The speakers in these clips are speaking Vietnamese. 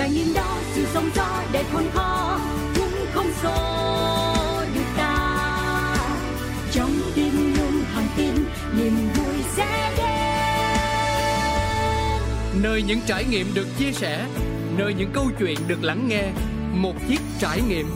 trải nghiệm đó sự sống gió để khôn khó cũng không xô được ta. Trong tim luôn hàng tin niềm vui sẽ đến. Nơi những trải nghiệm được chia sẻ nơi những câu chuyện được lắng nghe một chiếc trải nghiệm.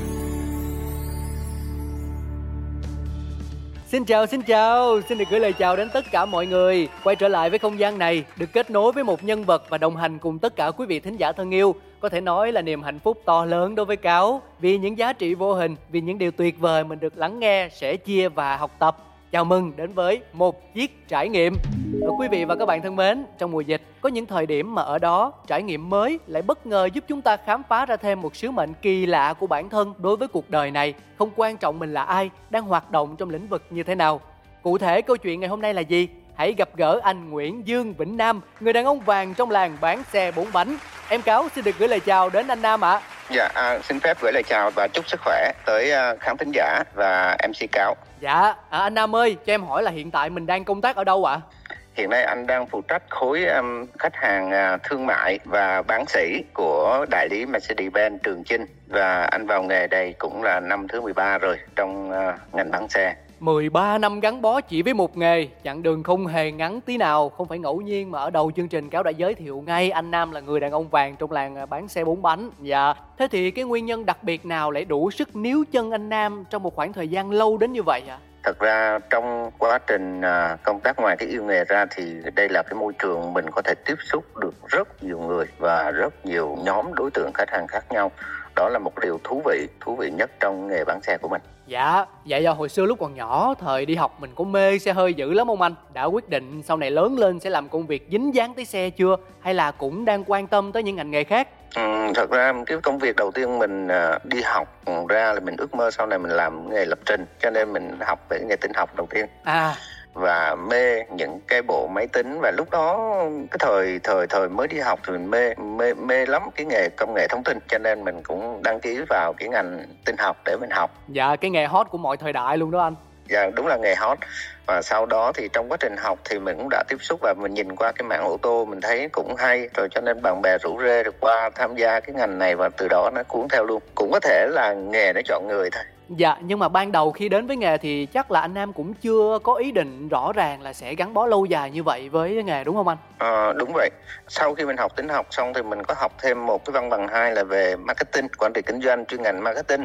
Xin chào, xin chào, xin được gửi lời chào đến tất cả mọi người. Quay trở lại với không gian này, được kết nối với một nhân vật và đồng hành cùng tất cả quý vị thính giả thân yêu có thể nói là niềm hạnh phúc to lớn đối với Cáo Vì những giá trị vô hình, vì những điều tuyệt vời mình được lắng nghe, sẻ chia và học tập. Chào mừng đến với một chiếc trải nghiệm. Và Quý vị và các bạn thân mến, trong mùa dịch có những thời điểm mà ở đó trải nghiệm mới lại bất ngờ giúp chúng ta khám phá ra thêm một sứ mệnh kỳ lạ của bản thân đối với cuộc đời này. Không quan trọng mình là ai, đang hoạt động trong lĩnh vực như thế nào. Cụ thể câu chuyện ngày hôm nay là gì? Hãy gặp gỡ anh Nguyễn Dương Vĩnh Nam, người đàn ông vàng trong làng bán xe bốn bánh. Em Cáo xin được gửi lời chào đến anh Nam ạ à. Dạ, à, xin phép gửi lời chào và chúc sức khỏe tới uh, khán thính giả và MC Cáo. Dạ, à, anh Nam ơi, cho em hỏi là hiện tại mình đang công tác ở đâu ạ? À? Hiện nay anh đang phụ trách khối um, khách hàng uh, thương mại và bán sỉ của đại lý Mercedes-Benz Trường Chinh và anh vào nghề đây cũng là năm thứ 13 rồi trong uh, ngành bán xe. 13 năm gắn bó chỉ với một nghề, chặng đường không hề ngắn tí nào, không phải ngẫu nhiên mà ở đầu chương trình cáo đã giới thiệu ngay anh Nam là người đàn ông vàng trong làng à, bán xe bốn bánh. Dạ, thế thì cái nguyên nhân đặc biệt nào lại đủ sức níu chân anh Nam trong một khoảng thời gian lâu đến như vậy ạ? À? thật ra trong quá trình à, công tác ngoài cái yêu nghề ra thì đây là cái môi trường mình có thể tiếp xúc được rất nhiều người và rất nhiều nhóm đối tượng khách hàng khác nhau đó là một điều thú vị thú vị nhất trong nghề bán xe của mình dạ vậy do hồi xưa lúc còn nhỏ thời đi học mình có mê xe hơi dữ lắm không anh. Đã quyết định sau này lớn lên sẽ làm công việc dính dáng tới xe chưa? Hay là cũng đang quan tâm tới những ngành nghề khác? Ừ, thật ra cái công việc đầu tiên mình uh, đi học ra là mình ước mơ sau này mình làm nghề lập trình cho nên mình học về nghề tin học đầu tiên. À và mê những cái bộ máy tính. Và lúc đó cái thời thời thời mới đi học thì mình mê mê mê lắm cái nghề công nghệ thông tin. Cho nên mình cũng đăng ký vào cái ngành tin học để mình học. Dạ cái nghề hot của mọi thời đại luôn đó anh. Dạ đúng là nghề hot. Và sau đó thì trong quá trình học thì mình cũng đã tiếp xúc và mình nhìn qua cái mạng ô tô mình thấy cũng hay. Rồi cho nên bạn bè rủ rê được qua tham gia cái ngành này và từ đó nó cuốn theo luôn. Cũng có thể là nghề nó chọn người thôi Dạ, nhưng mà ban đầu khi đến với nghề thì chắc là anh Nam cũng chưa có ý định rõ ràng là sẽ gắn bó lâu dài như vậy với nghề đúng không anh? À, đúng vậy. Sau khi mình học tính học xong thì mình có học thêm một cái văn bằng hai là về marketing, quản trị kinh doanh chuyên ngành marketing.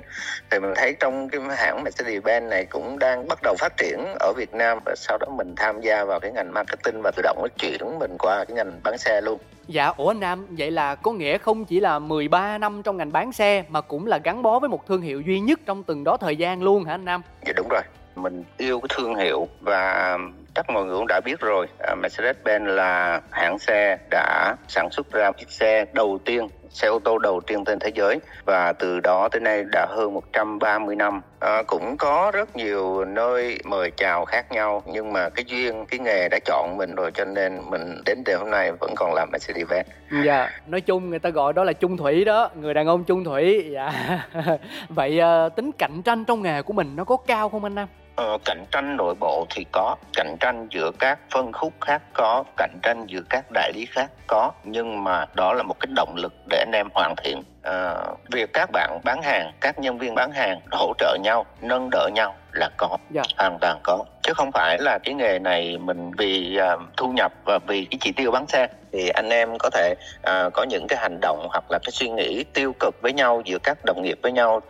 Thì mình thấy trong cái hãng Mercedes-Benz này cũng đang bắt đầu phát triển ở Việt Nam và sau đó mình tham gia vào cái ngành marketing và tự động nó chuyển mình qua cái ngành bán xe luôn. Dạ, ủa anh Nam, vậy là có nghĩa không chỉ là 13 năm trong ngành bán xe mà cũng là gắn bó với một thương hiệu duy nhất trong từng đó thời gian luôn hả anh Nam? Dạ đúng rồi, mình yêu cái thương hiệu và chắc mọi người cũng đã biết rồi, à, Mercedes-Benz là hãng xe đã sản xuất ra chiếc xe đầu tiên xe ô tô đầu tiên trên thế giới. Và từ đó tới nay đã hơn 130 năm. À, cũng có rất nhiều nơi mời chào khác nhau nhưng mà cái duyên cái nghề đã chọn mình rồi cho nên mình đến đến hôm nay vẫn còn làm Mercedes-Benz. Dạ nói chung người ta gọi đó là chung thủy đó. Người đàn ông chung thủy dạ. Vậy à, tính cạnh tranh trong nghề của mình nó có cao không anh Nam? Ờ, cạnh tranh nội bộ thì có cạnh tranh giữa các phân khúc khác có cạnh tranh giữa các đại lý khác có nhưng mà đó là một cái động lực để anh em hoàn thiện. À, việc các bạn bán hàng các nhân viên bán hàng hỗ trợ nhau nâng đỡ nhau là có yeah. Dạ. hoàn toàn có chứ không phải là cái nghề này mình vì uh, thu nhập và vì cái chỉ tiêu bán xe thì anh em có thể uh, có những cái hành động hoặc là cái suy nghĩ tiêu cực với nhau giữa các đồng nghiệp với nhau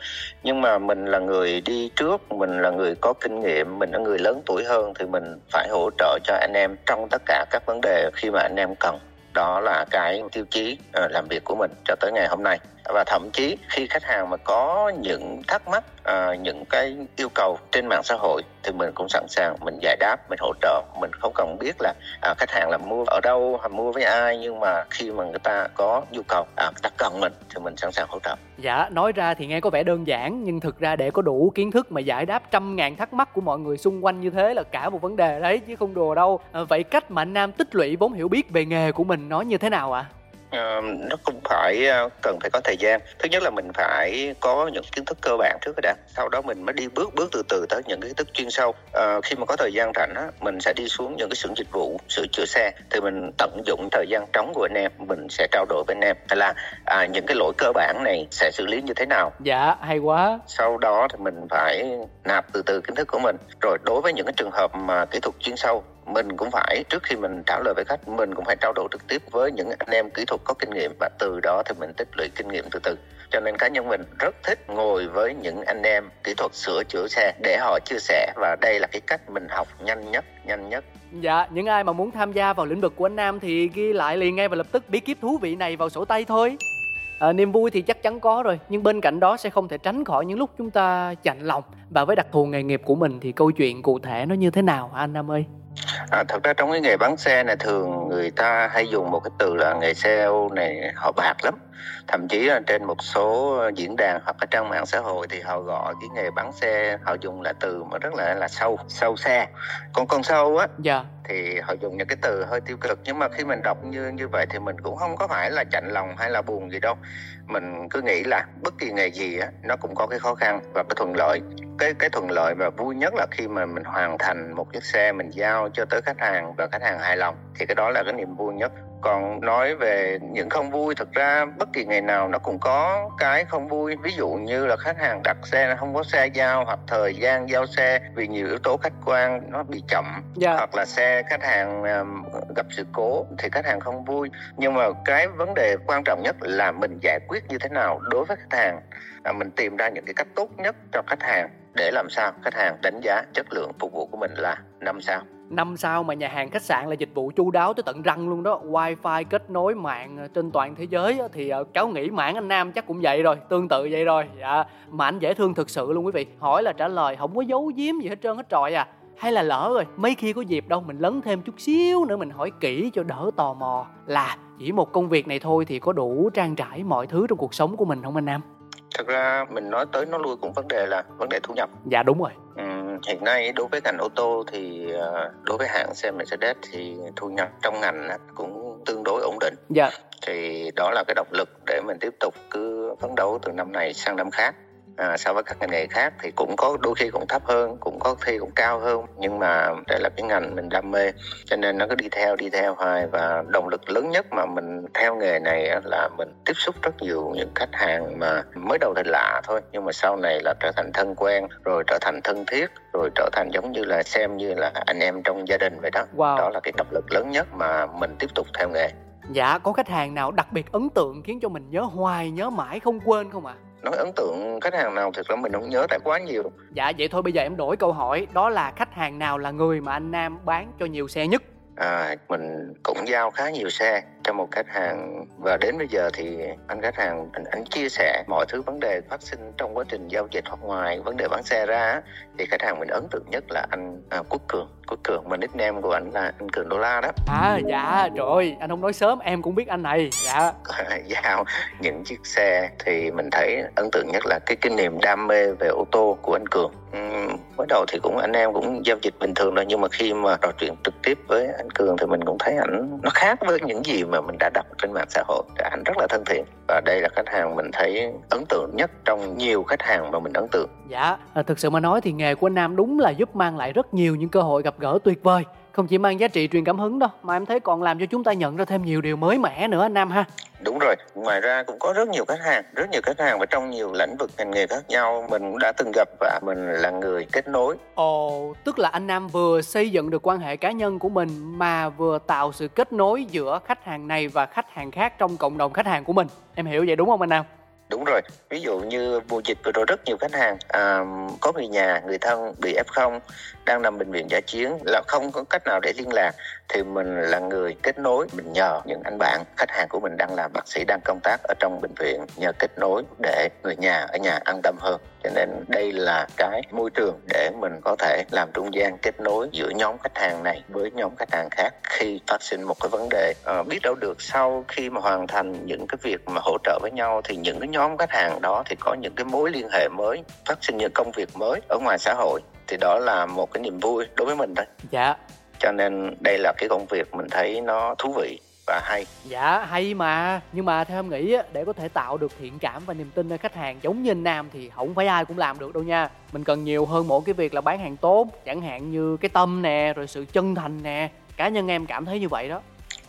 nhưng mà mình là người đi trước mình là người có kinh nghiệm mình là người lớn tuổi hơn thì mình phải hỗ trợ cho anh em trong tất cả các vấn đề khi mà anh em cần đó là cái tiêu chí uh, làm việc của mình cho tới ngày hôm nay và thậm chí khi khách hàng mà có những thắc mắc à, những cái yêu cầu trên mạng xã hội thì mình cũng sẵn sàng mình giải đáp mình hỗ trợ. Mình không cần biết là à, khách hàng là mua ở đâu hay mua với ai nhưng mà khi mà người ta có nhu cầu à, người ta cần mình thì mình sẵn sàng hỗ trợ. Dạ nói ra thì nghe có vẻ đơn giản nhưng thực ra để có đủ kiến thức mà giải đáp trăm ngàn thắc mắc của mọi người xung quanh như thế là cả một vấn đề đấy chứ không đùa đâu. À, vậy cách mà anh nam tích lũy vốn hiểu biết về nghề của mình nó như thế nào ạ? à? Nó không phải ờ, cần phải có thời gian. Thứ nhất là mình phải có những kiến thức cơ bản trước đã. Sau đó mình mới đi bước bước từ từ tới những kiến thức chuyên sâu. Ờ, khi mà có thời gian rảnh á mình sẽ đi xuống những cái xưởng dịch vụ sửa chữa xe. Thì mình tận dụng thời gian trống của anh em mình sẽ trao đổi với anh em. Là à, những cái lỗi cơ bản này sẽ xử lý như thế nào? Dạ hay quá. Sau đó thì mình phải nạp từ từ kiến thức của mình. Rồi đối với những cái trường hợp mà kỹ thuật chuyên sâu mình cũng phải trước khi mình trả lời với khách mình cũng phải trao đổi trực tiếp với những anh em kỹ thuật có kinh nghiệm và từ đó thì mình tích lũy kinh nghiệm từ từ cho nên cá nhân mình rất thích ngồi với những anh em kỹ thuật sửa chữa xe để họ chia sẻ và đây là cái cách mình học nhanh nhất nhanh nhất Dạ, những ai mà muốn tham gia vào lĩnh vực của anh Nam thì ghi lại liền ngay và lập tức bí kíp thú vị này vào sổ tay thôi. À, niềm vui thì chắc chắn có rồi, nhưng bên cạnh đó sẽ không thể tránh khỏi những lúc chúng ta chạnh lòng. Và với đặc thù nghề nghiệp của mình thì câu chuyện cụ thể nó như thế nào hả anh Nam ơi? À, thật ra trong cái nghề bán xe này thường người ta hay dùng một cái từ là nghề xe này họ bạc lắm thậm chí là trên một số diễn đàn hoặc là trang mạng xã hội thì họ gọi cái nghề bán xe họ dùng là từ mà rất là là sâu sâu xe còn con sâu á Dạ, thì họ dùng những cái từ hơi tiêu cực. Nhưng mà khi mình đọc như như vậy thì mình cũng không có phải là chạnh lòng hay là buồn gì đâu. Mình cứ nghĩ là bất kỳ nghề gì á nó cũng có cái khó khăn và cái thuận lợi. Cái cái thuận lợi và vui nhất là khi mà mình hoàn thành một chiếc xe mình giao cho tới khách hàng và khách hàng hài lòng thì cái đó là cái niềm vui nhất còn nói về những không vui thực ra bất kỳ ngày nào nó cũng có cái không vui. Ví dụ như là khách hàng đặt xe không có xe giao hoặc thời gian giao xe vì nhiều yếu tố khách quan nó bị chậm. Dạ, hoặc là xe khách hàng gặp sự cố thì khách hàng không vui. Nhưng mà cái vấn đề quan trọng nhất là mình giải quyết như thế nào đối với khách hàng. Là mình tìm ra những cái cách tốt nhất cho khách hàng để làm sao khách hàng đánh giá chất lượng phục vụ của mình là năm sao năm sao mà nhà hàng khách sạn là dịch vụ chu đáo tới tận răng luôn đó. Wi-Fi kết nối mạng trên toàn thế giới thì ờ, cháu nghĩ mảng anh Nam chắc cũng vậy rồi Tương tự vậy rồi. Dạ. Mà anh dễ thương thực sự luôn quý vị. Hỏi là trả lời không có giấu giếm gì hết trơn hết trọi à. Hay là lỡ rồi mấy khi có dịp đâu mình lấn thêm chút xíu nữa mình hỏi kỹ cho đỡ tò mò. Là chỉ một công việc này thôi thì có đủ trang trải mọi thứ trong cuộc sống của mình không anh Nam? Thực ra mình nói tới nói lui cũng vấn đề là vấn đề thu nhập. Dạ đúng rồi hiện nay đối với ngành ô tô thì ờ, đối với hãng xe Mercedes thì thu nhập trong ngành cũng tương đối ổn định. Dạ. Thì đó là cái động lực để mình tiếp tục cứ phấn đấu từ năm này sang năm khác à, so với các ngành nghề khác thì cũng có đôi khi cũng thấp hơn cũng có khi cũng cao hơn. Nhưng mà đây là cái ngành mình đam mê cho nên nó cứ đi theo đi theo hoài. Và động lực lớn nhất mà mình theo nghề này là mình tiếp xúc rất nhiều những khách hàng mà mới đầu thì lạ thôi nhưng mà sau này là trở thành thân quen rồi trở thành thân thiết rồi trở thành giống như là xem như là anh em trong gia đình vậy đó. Wow. Đó là cái động lực lớn nhất mà mình tiếp tục theo nghề. Dạ có khách hàng nào đặc biệt ấn tượng khiến cho mình nhớ hoài nhớ mãi không quên không ạ nói ấn tượng khách hàng nào thực ra mình không nhớ tại quá nhiều. Dạ vậy thôi bây giờ em đổi câu hỏi. Đó là khách hàng nào là người mà anh Nam bán cho nhiều xe nhất? À, mình cũng giao khá nhiều xe cho một khách hàng và đến bây giờ thì anh khách hàng anh, anh chia sẻ mọi thứ vấn đề phát sinh trong quá trình giao dịch hoặc ngoài vấn đề bán xe ra thì khách hàng mình ấn tượng nhất là anh à, Quốc Cường. Quốc Cường mà nickname của anh là anh Cường đô la đó. À dạ trời ơi, anh không nói sớm em cũng biết anh này. Dạ. Giao những chiếc xe thì mình thấy ấn tượng nhất là cái cái niềm đam mê về ô tô của anh Cường. Ừm, mới đầu thì cũng anh em cũng giao dịch bình thường thôi nhưng mà khi mà trò chuyện trực tiếp với anh Cường thì mình cũng thấy ảnh nó khác với những gì mà mình đã đọc trên mạng xã hội anh rất là thân thiện. Và đây là khách hàng mình thấy ấn tượng nhất trong nhiều khách hàng mà mình ấn tượng. Dạ, à, thực sự mà nói thì nghề của anh Nam đúng là giúp mang lại rất nhiều những cơ hội gặp gỡ tuyệt vời. Không chỉ mang giá trị truyền cảm hứng đâu Mà em thấy còn làm cho chúng ta nhận ra thêm nhiều điều mới mẻ nữa anh Nam ha. Đúng rồi ngoài ra cũng có rất nhiều khách hàng rất nhiều khách hàng và trong nhiều lĩnh vực ngành nghề khác nhau mình cũng đã từng gặp và mình là người kết nối. Ồ, tức là anh Nam vừa xây dựng được quan hệ cá nhân của mình Mà vừa tạo sự kết nối giữa khách hàng này và khách hàng khác trong cộng đồng khách hàng của mình. Em hiểu vậy đúng không anh Nam? đúng rồi ví dụ như mùa dịch vừa rồi rất nhiều khách hàng à, có người nhà người thân bị f0 đang nằm bệnh viện giả chiến là không có cách nào để liên lạc thì mình là người kết nối mình nhờ những anh bạn khách hàng của mình đang làm bác sĩ đang công tác ở trong bệnh viện nhờ kết nối để người nhà ở nhà an tâm hơn. Cho nên đây là cái môi trường để mình có thể làm trung gian kết nối giữa nhóm khách hàng này với nhóm khách hàng khác khi phát sinh một cái vấn đề. À, biết đâu được sau khi mà hoàn thành những cái việc mà hỗ trợ với nhau thì những cái nhóm khách hàng đó thì có những cái mối liên hệ mới phát sinh những công việc mới ở ngoài xã hội thì đó là một cái niềm vui đối với mình thôi. Dạ, cho nên đây là cái công việc mình thấy nó thú vị và hay. Dạ hay mà. Nhưng mà theo em nghĩ á, để có thể tạo được thiện cảm và niềm tin ở khách hàng giống như anh Nam thì không phải ai cũng làm được đâu nha. Mình cần nhiều hơn mỗi cái việc là bán hàng tốt Chẳng hạn như cái tâm nè, rồi sự chân thành nè. Cá nhân em cảm thấy như vậy đó.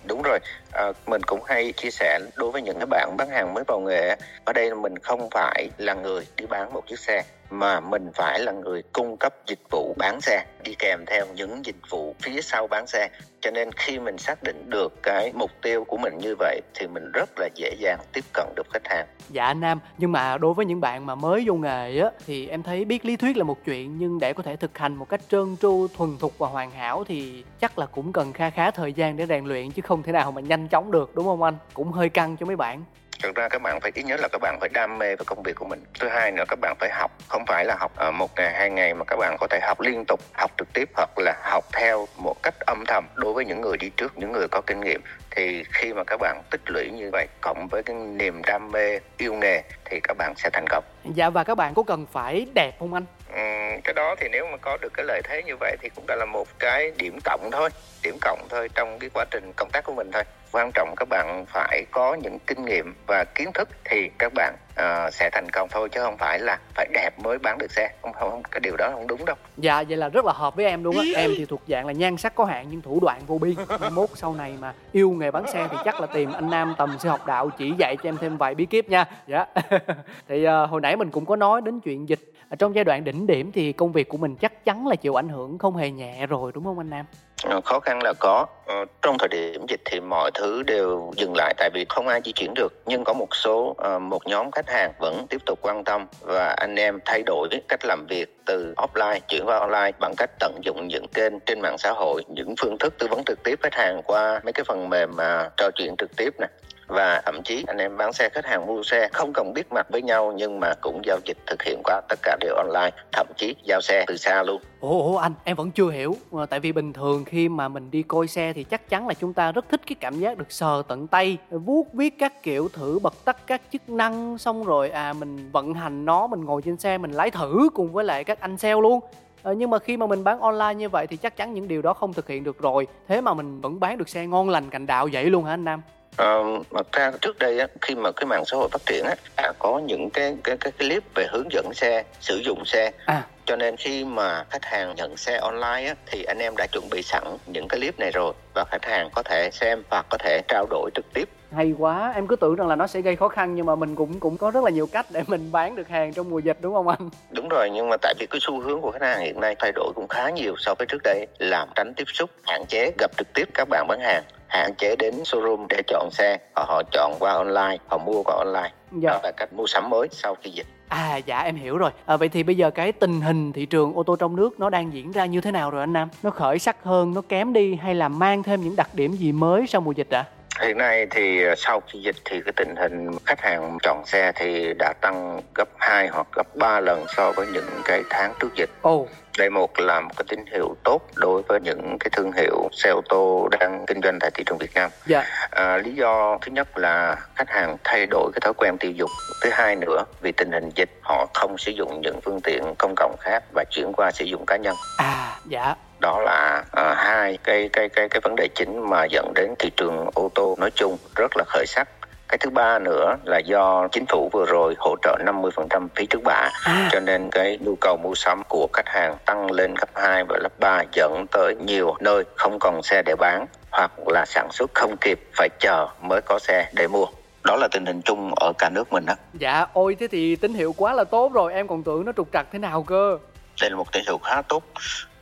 Đúng rồi à, mình cũng hay chia sẻ đối với những cái bạn bán hàng mới vào nghề ở đây mình không phải là người đi bán một chiếc xe mà mình phải là người cung cấp dịch vụ bán xe đi kèm theo những dịch vụ phía sau bán xe. Cho nên khi mình xác định được cái mục tiêu của mình như vậy thì mình rất là dễ dàng tiếp cận được khách hàng. Dạ anh Nam, nhưng mà đối với những bạn mà mới vô nghề á thì em thấy biết lý thuyết là một chuyện nhưng để có thể thực hành một cách trơn tru, thuần thục và hoàn hảo thì chắc là cũng cần kha khá thời gian để rèn luyện chứ không thể nào mà nhanh chóng được đúng không anh? Cũng hơi căng cho mấy bạn. thực ra các bạn phải ít nhất là các bạn phải đam mê với công việc của mình thứ hai nữa các bạn phải học không phải là học ở một ngày hai ngày mà các bạn có thể học liên tục học trực tiếp hoặc là học theo một cách âm thầm đối với những người đi trước những người có kinh nghiệm thì khi mà các bạn tích lũy như vậy cộng với cái niềm đam mê yêu nghề thì các bạn sẽ thành công Dạ và các bạn có cần phải đẹp không anh? Ừ, cái đó thì nếu mà có được cái lợi thế như vậy thì cũng đã là một cái điểm cộng thôi. Điểm cộng thôi trong cái quá trình công tác của mình thôi. Quan trọng các bạn phải có những kinh nghiệm và kiến thức thì các bạn Ờ, uh, sẽ thành công thôi chứ không phải là phải đẹp mới bán được xe. Không không không, cái điều đó không đúng đâu. Dạ vậy là rất là hợp với em luôn á. Em thì thuộc dạng là nhan sắc có hạn nhưng thủ đoạn vô biên. Mai Mốt sau này mà yêu nghề bán xe thì chắc là tìm anh Nam tầm sư học đạo chỉ dạy cho em thêm vài bí kíp nha. Dạ. Thì uh, hồi nãy mình cũng có nói đến chuyện dịch. Ở Trong giai đoạn đỉnh điểm thì công việc của mình chắc chắn là chịu ảnh hưởng không hề nhẹ rồi đúng không anh Nam? Ờ, khó khăn là có. Ờ, trong thời điểm dịch thì mọi thứ đều dừng lại tại vì không ai di chuyển được, nhưng có một số ờ, một nhóm khách hàng vẫn tiếp tục quan tâm và anh em thay đổi cách làm việc từ offline, chuyển qua online bằng cách tận dụng những kênh trên mạng xã hội, những phương thức tư vấn trực tiếp khách hàng qua mấy cái phần mềm mà trò chuyện trực tiếp này và thậm chí anh em bán xe khách hàng mua xe không cần biết mặt với nhau nhưng mà cũng giao dịch thực hiện qua tất cả đều online thậm chí giao xe từ xa luôn. Ồ, ồ anh, em vẫn chưa hiểu. Ờ, tại vì bình thường khi mà mình đi coi xe thì chắc chắn là chúng ta rất thích cái cảm giác được sờ tận tay vuốt viết các kiểu thử bật tắt các chức năng Xong rồi à mình vận hành nó, mình ngồi trên xe mình lái thử cùng với lại các anh sale luôn. Ờ, nhưng mà khi mà mình bán online như vậy thì chắc chắn những điều đó không thực hiện được rồi. Thế mà mình vẫn bán được xe ngon lành cành đạo vậy luôn hả anh Nam? Ờ, mà ra trước đây á, khi mà cái mạng xã hội phát triển á, đã có những cái cái cái clip về hướng dẫn xe, sử dụng xe. À. Cho nên khi mà khách hàng nhận xe online á, thì anh em đã chuẩn bị sẵn những cái clip này rồi và khách hàng có thể xem hoặc có thể trao đổi trực tiếp. Hay quá, em cứ tưởng rằng là nó sẽ gây khó khăn nhưng mà mình cũng cũng có rất là nhiều cách để mình bán được hàng trong mùa dịch đúng không anh? Đúng rồi, nhưng mà tại vì cái xu hướng của khách hàng hiện nay thay đổi cũng khá nhiều so với trước đây, làm tránh tiếp xúc, hạn chế gặp trực tiếp các bạn bán hàng hạn chế đến showroom để chọn xe họ, họ chọn qua online họ mua qua online Dạ. đó là cách mua sắm mới sau khi dịch À dạ em hiểu rồi à, Vậy thì bây giờ cái tình hình thị trường ô tô trong nước nó đang diễn ra như thế nào rồi anh Nam? Nó khởi sắc hơn, nó kém đi hay là mang thêm những đặc điểm gì mới sau mùa dịch ạ? Hiện nay thì ờ, sau khi dịch thì cái tình hình khách hàng chọn xe thì đã tăng gấp 2 hoặc gấp 3 lần so với những cái tháng trước dịch. Ồ, Đây một là một cái tín hiệu tốt đối với những cái thương hiệu xe ô tô đang kinh doanh tại thị trường Việt Nam. dạ À, lý do thứ nhất là khách hàng thay đổi cái thói quen tiêu dùng. Thứ hai nữa vì tình hình dịch họ không sử dụng những phương tiện công cộng khác và chuyển qua sử dụng cá nhân. À dạ đó là à, hai cái cái cái cái vấn đề chính mà dẫn đến thị trường ô tô nói chung rất là khởi sắc. Cái thứ ba nữa là do chính phủ vừa rồi hỗ trợ 50% phí trước bạ. À. Cho nên cái nhu cầu mua sắm của khách hàng tăng lên gấp 2 và gấp 3 dẫn tới nhiều nơi không còn xe để bán hoặc là sản xuất không kịp phải chờ mới có xe để mua. Đó là tình hình chung ở cả nước mình đó Dạ ôi thế thì tín hiệu quá là tốt rồi. Em còn tưởng nó trục trặc thế nào cơ? Đây là một tín hiệu khá tốt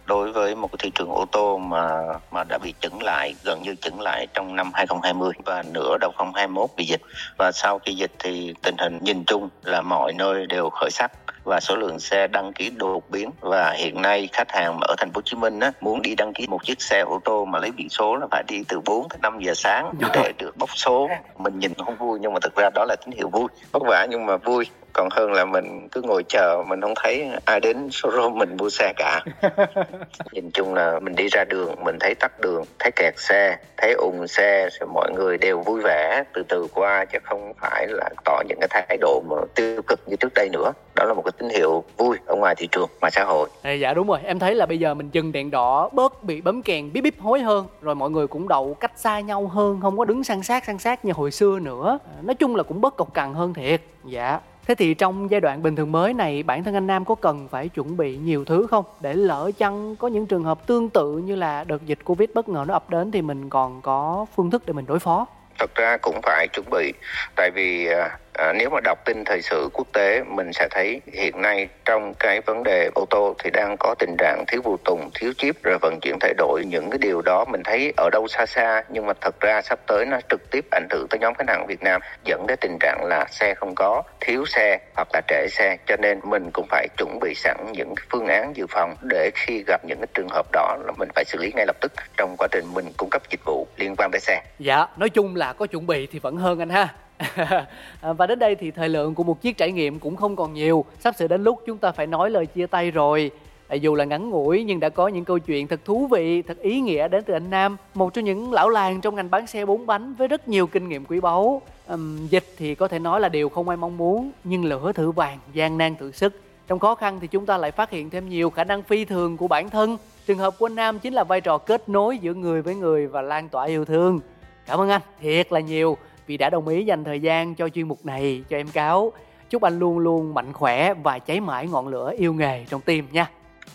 đối với một cái thị trường ô tô mà mà đã bị chững lại gần như chững lại trong năm 2020 và nửa đầu 2021 bị dịch. Và sau khi dịch thì tình hình nhìn chung là mọi nơi đều khởi sắc và số lượng xe đăng ký đột biến. Và hiện nay khách hàng ở thành phố Hồ Chí Minh á, muốn đi đăng ký một chiếc xe ô tô mà lấy biển số là phải đi từ 4 tới 5 giờ sáng để được bốc số. Mình nhìn không vui nhưng mà thực ra đó là tín hiệu vui vất vả nhưng mà vui còn hơn là mình cứ ngồi chờ mình không thấy ai đến showroom mình mua xe cả. Nhìn chung là mình đi ra đường mình thấy tắt đường thấy kẹt xe thấy ùn xe rồi mọi người đều vui vẻ từ từ qua chứ không phải là tỏ những cái thái độ mà tiêu cực như trước đây nữa. Đó là một cái tín hiệu vui ở ngoài thị trường ngoài xã hội. À, dạ đúng rồi. Em thấy là bây giờ mình dừng đèn đỏ bớt bị bấm kèn bíp bíp hối hơn. Rồi mọi người cũng đậu cách xa nhau hơn không có đứng san sát san sát như hồi xưa nữa. Nói chung là cũng bớt cộc cằn hơn thiệt. Dạ Thế thì trong giai đoạn bình thường mới này, bản thân anh Nam có cần phải chuẩn bị nhiều thứ không để lỡ chăng có những trường hợp tương tự như là đợt dịch Covid bất ngờ nó ập đến thì mình còn có phương thức để mình đối phó? Thật ra cũng phải chuẩn bị tại vì à, à, nếu mà đọc tin thời sự quốc tế mình sẽ thấy hiện nay trong cái vấn đề ô tô thì đang có tình trạng thiếu phụ tùng, thiếu chip rồi vận chuyển thay đổi những cái điều đó mình thấy ở đâu xa xa nhưng mà thật ra sắp tới nó trực tiếp ảnh hưởng tới nhóm khách hàng Việt Nam dẫn đến tình trạng là xe không có, thiếu xe hoặc là trễ xe cho nên mình cũng phải chuẩn bị sẵn những phương án dự phòng để khi gặp những cái trường hợp đó là mình phải xử lý ngay lập tức trong quá trình mình cung cấp dịch vụ liên quan tới xe. Dạ, nói chung là có chuẩn bị thì vẫn hơn anh ha. À, và đến đây thì thời lượng của một chiếc trải nghiệm cũng không còn nhiều. Sắp sửa đến lúc chúng ta phải nói lời chia tay rồi. À, dù là ngắn ngủi nhưng đã có những câu chuyện thật thú vị thật ý nghĩa đến từ anh nam một trong những lão làng trong ngành bán xe bốn bánh với rất nhiều kinh nghiệm quý báu. Uhm, dịch thì có thể nói là điều không ai mong muốn nhưng lửa thử vàng gian nan thử sức. Trong khó khăn thì chúng ta lại phát hiện thêm nhiều khả năng phi thường của bản thân. Trường hợp của anh nam chính là vai trò kết nối giữa người với người và lan tỏa yêu thương. Cảm ơn anh thiệt là nhiều vì đã đồng ý dành thời gian cho chuyên mục này cho em cáo. Chúc anh luôn luôn mạnh khỏe và cháy mãi ngọn lửa yêu nghề trong tim nha.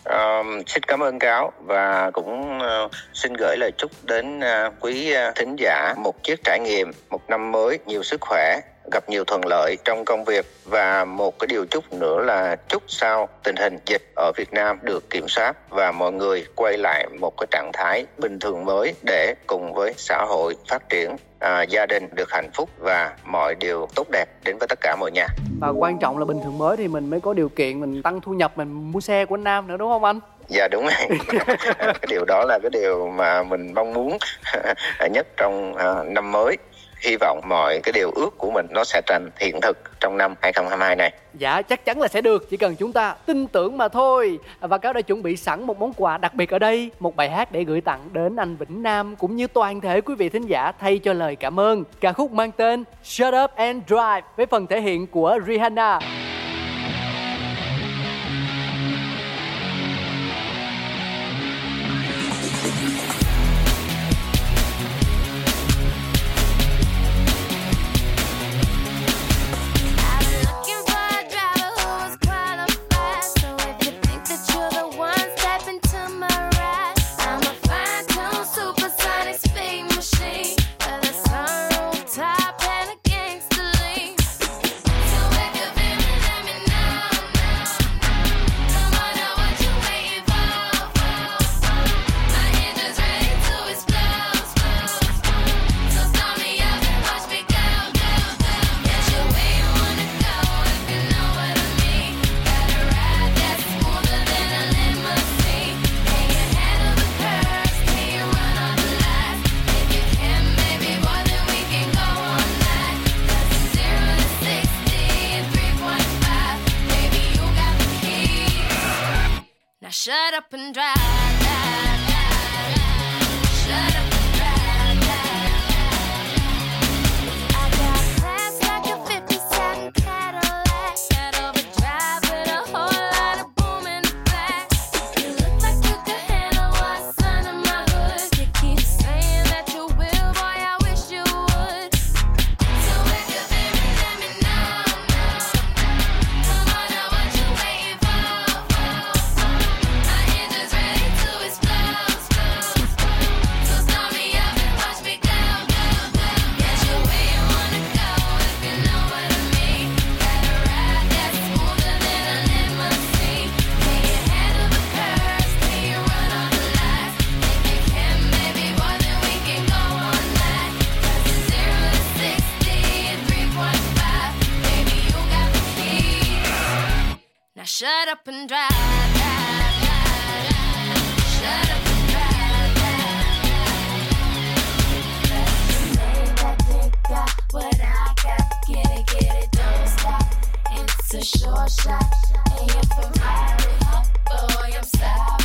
Uh, xin cảm ơn cáo và cũng uh, xin gửi lời chúc đến uh, quý uh, thính giả một chiếc trải nghiệm một năm mới nhiều sức khỏe gặp nhiều thuận lợi trong công việc và một cái điều chúc nữa là chúc sau tình hình dịch ở Việt Nam được kiểm soát và mọi người quay lại một cái trạng thái bình thường mới để cùng với xã hội phát triển à, gia đình được hạnh phúc và mọi điều tốt đẹp đến với tất cả mọi nhà. Và quan trọng là bình thường mới thì mình mới có điều kiện mình tăng thu nhập mình mua xe của anh Nam nữa đúng không anh? Dạ đúng rồi. Cái điều đó là cái điều mà mình mong muốn nhất trong uh, năm mới hy vọng mọi cái điều ước của mình nó sẽ thành hiện thực trong năm 2022 này. Dạ chắc chắn là sẽ được, chỉ cần chúng ta tin tưởng mà thôi. Và cáo đã chuẩn bị sẵn một món quà đặc biệt ở đây, một bài hát để gửi tặng đến anh Vĩnh Nam cũng như toàn thể quý vị thính giả thay cho lời cảm ơn. Ca khúc mang tên Shut Up and Drive với phần thể hiện của Rihanna. Now shut up and drive. drive, drive, got what I got, get it, get it, don't stop. It's a shot, and you're Ferrari, boy, I'm sorry.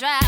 Trải